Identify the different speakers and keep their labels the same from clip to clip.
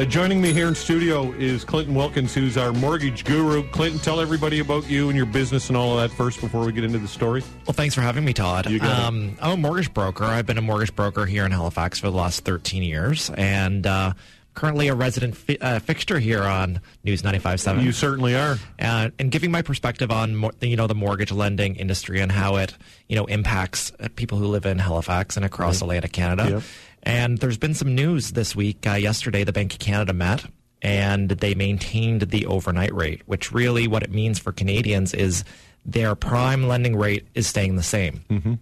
Speaker 1: Uh, joining me here in studio is Clinton Wilkins, who's our mortgage guru. Clinton, tell everybody about you and your business and all of that first before we get into the story.
Speaker 2: Well, thanks for having me, Todd.
Speaker 1: You got it.
Speaker 2: Um, I'm a mortgage broker. I've been a mortgage broker here in Halifax for the last 13 years, and uh, currently a resident fi- uh, fixture here on News 95.7.
Speaker 1: You certainly are.
Speaker 2: uh, and giving my perspective on mor- you know the mortgage lending industry and how it you know impacts uh, people who live in Halifax and across Atlantic Canada.
Speaker 1: Yep.
Speaker 2: And there's been some news this week. Uh, yesterday, the Bank of Canada met and they maintained the overnight rate, which really what it means for Canadians is their prime lending rate is staying the same. Mm-hmm.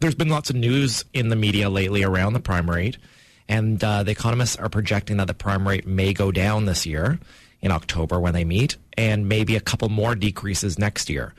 Speaker 2: There's been lots of news in the media lately around the prime rate, and uh, the economists are projecting that the prime rate may go down this year in October when they meet, and maybe a couple more decreases next year.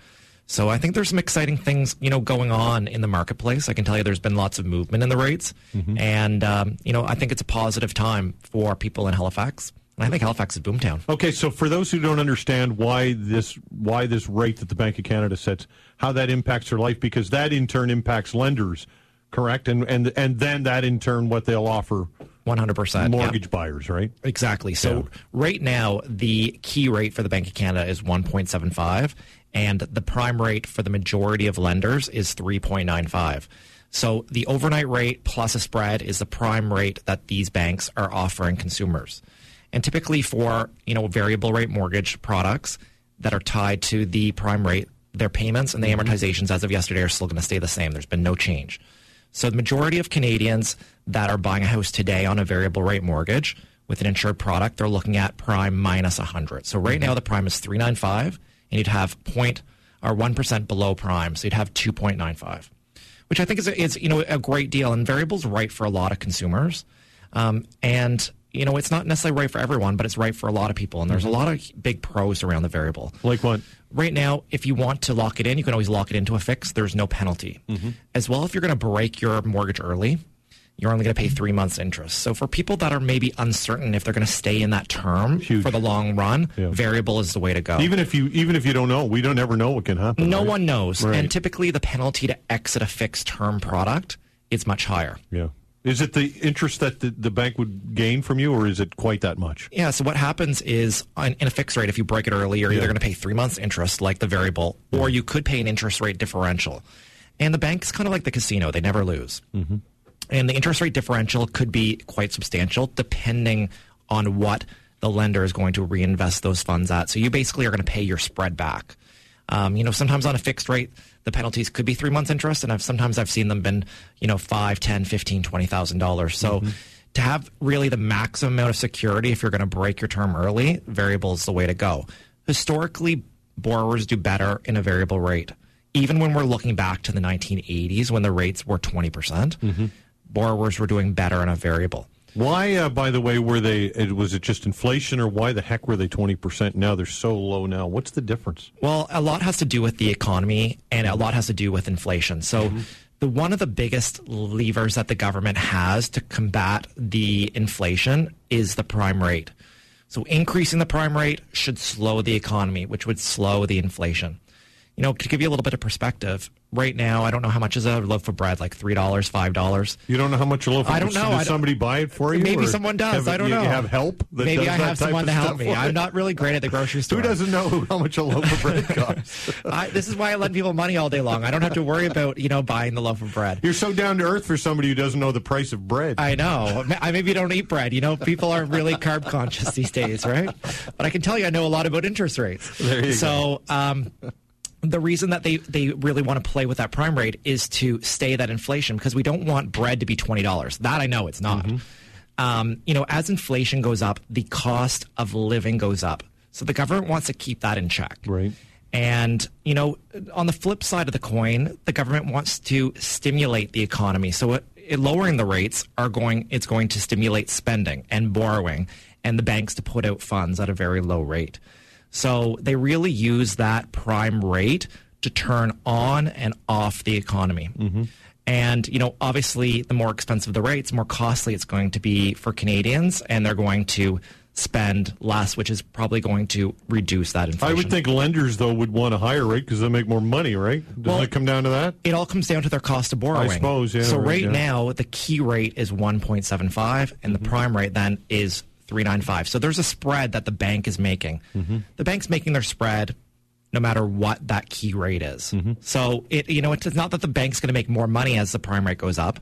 Speaker 2: So I think there's some exciting things, you know, going on in the marketplace. I can tell you there's been lots of movement in the rates, and um, you know, I think it's a positive time for people in Halifax. And I think Halifax is boomtown.
Speaker 1: Okay, so for those who don't understand why this why this rate that the Bank of Canada sets, how that impacts their life, because that in turn impacts lenders, correct? And and and then that in turn what they'll offer
Speaker 2: 100%. yeah.
Speaker 1: mortgage buyers, right?
Speaker 2: Exactly. So
Speaker 1: Yeah.
Speaker 2: right now, the key rate for the Bank of Canada is 1.75, and the prime rate for the majority of lenders is 3.95. So the overnight rate plus a spread is the prime rate that these banks are offering consumers. And typically for, you know, variable rate mortgage products that are tied to the prime rate, their payments and the mm-hmm. amortizations as of yesterday are still going to stay the same. There's been no change. So the majority of Canadians that are buying a house today on a variable rate mortgage with an insured product, they're looking at prime minus 100. So right mm-hmm. now the prime is 395 and you'd have point or 1% below prime. So you'd have 2.95, which I think is, a, is you know, a great deal. And variable's right for a lot of consumers. Um, and, you know, it's not necessarily right for everyone, but it's right for a lot of people. And there's a lot of big pros around the variable.
Speaker 1: Like what?
Speaker 2: Right now, if you want to lock it in, you can always lock it into a fix. There's no penalty. As well, if you're going to break your mortgage early, you're only going to pay three months interest. So for people that are maybe uncertain if they're going to stay in that term
Speaker 1: Huge.
Speaker 2: for the long run,
Speaker 1: Yeah.
Speaker 2: variable is the way to go.
Speaker 1: Even if you even if you don't know, we don't ever know what can happen.
Speaker 2: no
Speaker 1: right?
Speaker 2: one knows.
Speaker 1: Right.
Speaker 2: And typically the penalty to exit a fixed term product is much higher.
Speaker 1: Yeah. Is it the interest that the, the bank would gain from you, or is it quite that much?
Speaker 2: Yeah. So what happens is on, in a fixed rate, if you break it early, you're
Speaker 1: Yeah.
Speaker 2: either going to pay three months interest, like the variable, or you could pay an interest rate differential. And the bank's kind of like the casino; they never lose. Mm-hmm. And the interest rate differential could be quite substantial, depending on what the lender is going to reinvest those funds at. So you basically are going to pay your spread back. Um, you know, sometimes on a fixed rate, the penalties could be three months interest, and I've, sometimes I've seen them been, you know, five, ten, fifteen, twenty thousand dollars. So to have really the maximum amount of security, if you're going to break your term early, variable is the way to go. Historically, borrowers do better in a variable rate. Even when we're looking back to the 1980s, when the rates were 20%, percent borrowers were doing better on a variable.
Speaker 1: Why, uh, by the way, were they? It, was it just inflation, or why the heck were they twenty percent? Now they're so low. Now, what's the difference?
Speaker 2: Well, a lot has to do with the economy and a lot has to do with inflation. So, the one of the biggest levers that the government has to combat the inflation is the prime rate. So, increasing the prime rate should slow the economy, which would slow the inflation. You know, to give you a little bit of perspective, right now, I don't know how much is a loaf of bread, like $3, $5.
Speaker 1: You don't know how much a loaf. Of bread is.
Speaker 2: I don't know. Don't-
Speaker 1: somebody buy it for you?
Speaker 2: Maybe someone does.
Speaker 1: have-
Speaker 2: I don't
Speaker 1: you
Speaker 2: know.
Speaker 1: have help. that
Speaker 2: Maybe
Speaker 1: does
Speaker 2: I have someone to help me. I'm not really great at the grocery store.
Speaker 1: Who doesn't know how much a loaf of bread costs?
Speaker 2: I, this is why I lend people money all day long. I don't have to worry about, you know, buying the loaf of bread.
Speaker 1: You're so down to earth for somebody who doesn't know the price of bread.
Speaker 2: I know. I maybe don't eat bread. You know, people are really carb conscious these days, right? But I can tell you, I know a lot about interest rates.
Speaker 1: There you
Speaker 2: so, um, the reason that they, they really want to play with that prime rate is to stay that inflation because we don't want bread to be twenty dollars. That I know it's not. Um, you know, as inflation goes up, the cost of living goes up. So the government wants to keep that in check.
Speaker 1: Right.
Speaker 2: And, you know, on the flip side of the coin, the government wants to stimulate the economy. So it, it- lowering the rates are going, it's going to stimulate spending and borrowing and the banks to put out funds at a very low rate. So they really use that prime rate to turn on and off the economy. And, you know, obviously, the more expensive the rates, more costly it's going to be for Canadians, and they're going to spend less, which is probably going to reduce that inflation.
Speaker 1: I would think lenders though would want a higher rate because they make more money, right? Doesn't
Speaker 2: Well-
Speaker 1: it come down to that?
Speaker 2: it all comes down to their cost of borrowing.
Speaker 1: I suppose, yeah,
Speaker 2: So
Speaker 1: right,
Speaker 2: right
Speaker 1: yeah.
Speaker 2: now, the key rate is 1.75, and
Speaker 1: Mm-hmm.
Speaker 2: the prime rate then is 395. So there's a spread that the bank is making. The bank's making their spread no matter what that key rate is. So it you know it's not that the bank's going to make more money as the prime rate goes up.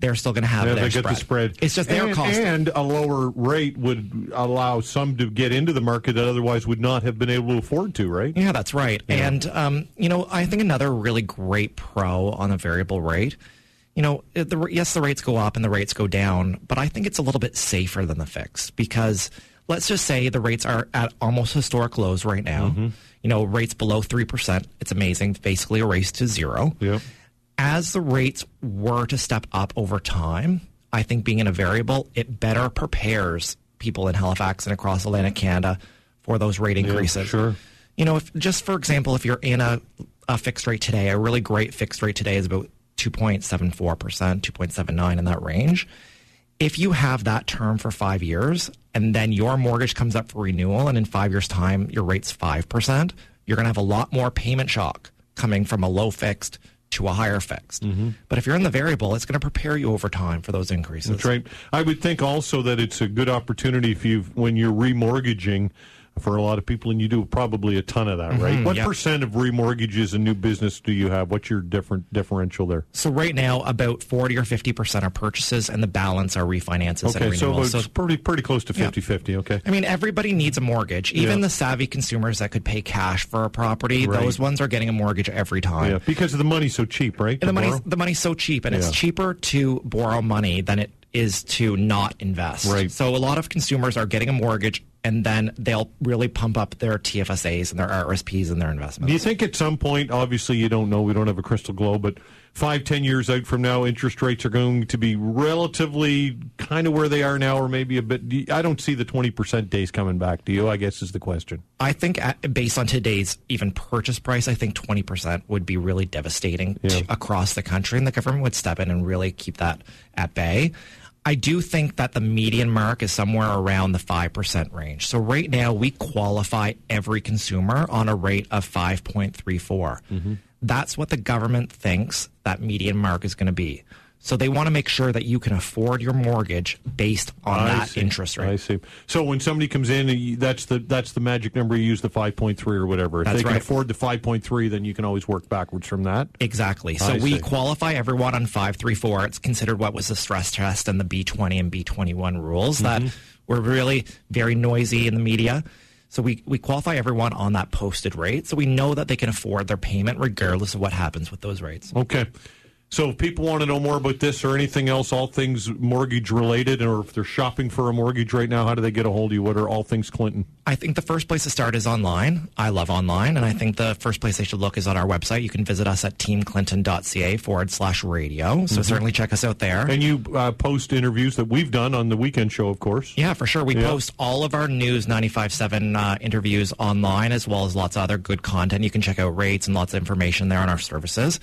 Speaker 2: They're still going to have
Speaker 1: Yeah,
Speaker 2: their
Speaker 1: they get
Speaker 2: spread.
Speaker 1: the spread.
Speaker 2: It's just their
Speaker 1: and,
Speaker 2: cost.
Speaker 1: And a lower rate would allow some to get into the market that otherwise would not have been able to afford to, right?
Speaker 2: Yeah, that's right. And um, you know, I think another really great pro on a variable rate. You know, the, yes, the rates go up and the rates go down, but I think it's a little bit safer than the fixed because let's just say the rates are at almost historic lows right now.
Speaker 1: Mm-hmm.
Speaker 2: You know, rates below three percent. It's amazing. Basically, a race to zero.
Speaker 1: Yeah.
Speaker 2: As the rates were to step up over time, I think being in a variable, it better prepares people in Halifax and across Atlantic Canada for those rate increases.
Speaker 1: sure.
Speaker 2: You know, if just for example, if you're in a, a fixed rate today, a really great fixed rate today is about 2.74%, 2.79 in that range. If you have that term for five years and then your mortgage comes up for renewal and in five years' time your rate's 5%, you're going to have a lot more payment shock coming from a low fixed to a higher fixed. Mm-hmm. But if you're in the variable, it's going to prepare you over time for those increases.
Speaker 1: That's right. I would think also that it's a good opportunity if you when you're remortgaging for a lot of people, and you do probably a ton of that, right? Mm-hmm. What
Speaker 2: yep.
Speaker 1: percent of remortgages and new business do you have? What's your different differential there?
Speaker 2: So right now, about 40 or 50% are purchases and the balance are refinances
Speaker 1: Okay, so it's pretty pretty close to 50-50, Okay.
Speaker 2: I mean, everybody needs a mortgage. Even
Speaker 1: Yeah.
Speaker 2: the savvy consumers that could pay cash for a property,
Speaker 1: Right.
Speaker 2: those ones are getting a mortgage every time.
Speaker 1: Yeah, because the money's so cheap, right?
Speaker 2: And the money's
Speaker 1: borrow?
Speaker 2: the money's so cheap, and
Speaker 1: Yeah.
Speaker 2: it's cheaper to borrow money than it is to not invest.
Speaker 1: Right.
Speaker 2: So a lot of consumers are getting a mortgage, and then they'll really pump up their TFSAs and their RSPs and their investments.
Speaker 1: Do you think at some point, obviously you don't know, we don't have a crystal globe, but five, ten years out from now, interest rates are going to be relatively kind of where they are now, or maybe a bit. I don't see the twenty percent days coming back. Do you? I guess is the question.
Speaker 2: I think at, based on today's even purchase price, I think 20% would be really devastating
Speaker 1: Yeah.
Speaker 2: to, across the country, and the government would step in and really keep that at bay. I do think that the median mark is somewhere around the 5% range. So right now, we qualify every consumer on a rate of 5.34.
Speaker 1: Mm-hmm.
Speaker 2: That's what the government thinks that median mark is going to be. So they want to make sure that you can afford your mortgage based on
Speaker 1: I
Speaker 2: that
Speaker 1: see.
Speaker 2: interest rate.
Speaker 1: I see. So when somebody comes in, that's the that's the magic number. You use the five point three or whatever. If
Speaker 2: That's
Speaker 1: they can
Speaker 2: right.
Speaker 1: afford the five point three, then you can always work backwards from that.
Speaker 2: Exactly. So
Speaker 1: I
Speaker 2: we
Speaker 1: see.
Speaker 2: qualify everyone on 534. It's considered what was the stress test and the B20 and B21 rules
Speaker 1: Mm-hmm.
Speaker 2: that were really very noisy in the media. So we, we qualify everyone on that posted rate. So we know that they can afford their payment regardless of what happens with those rates.
Speaker 1: Okay. So if people want to know more about this or anything else, all things mortgage related, or if they're shopping for a mortgage right now, how do they get a hold of you? What are all things Clinton?
Speaker 2: I think the first place to start is online. I love online. And I think the first place they should look is on our website. You can visit us at teamclinton.ca forward slash radio. So certainly check us out there.
Speaker 1: And you uh, post interviews that we've done on the weekend show, of course.
Speaker 2: Yeah, for sure. We
Speaker 1: Yeah.
Speaker 2: post all of our News 95.7 uh, interviews online as well as lots of other good content. You can check out rates and lots of information there on our services.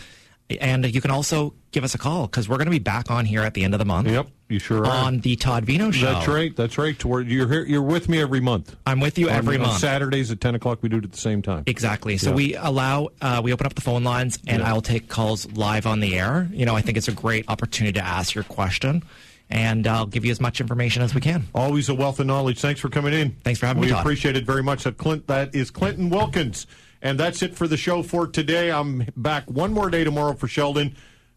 Speaker 2: And you can also give us a call because we're going to be back on here at the end of the month
Speaker 1: Yep, you sure are.
Speaker 2: on the Todd Veinotte Show.
Speaker 1: That's right. That's right. Toward you're here. You're with me every month.
Speaker 2: I'm with you every
Speaker 1: on, on
Speaker 2: month.
Speaker 1: Saturdays at ten o'clock. We do it at the same time.
Speaker 2: Exactly. So
Speaker 1: Yeah.
Speaker 2: we allow, uh, we open up the phone lines and
Speaker 1: Yeah.
Speaker 2: I'll take calls live on the air. You know, I think it's a great opportunity to ask your question and I'll give you as much information as we can.
Speaker 1: Always a wealth of knowledge. Thanks for coming in.
Speaker 2: Thanks for having
Speaker 1: we
Speaker 2: me, Todd.
Speaker 1: appreciate it very much. That Clint, that is Clinton Wilkins, and that's it for the show for today. I'm back one more day tomorrow for Sheldon.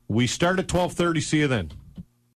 Speaker 1: We start at twelve thirty. See you then.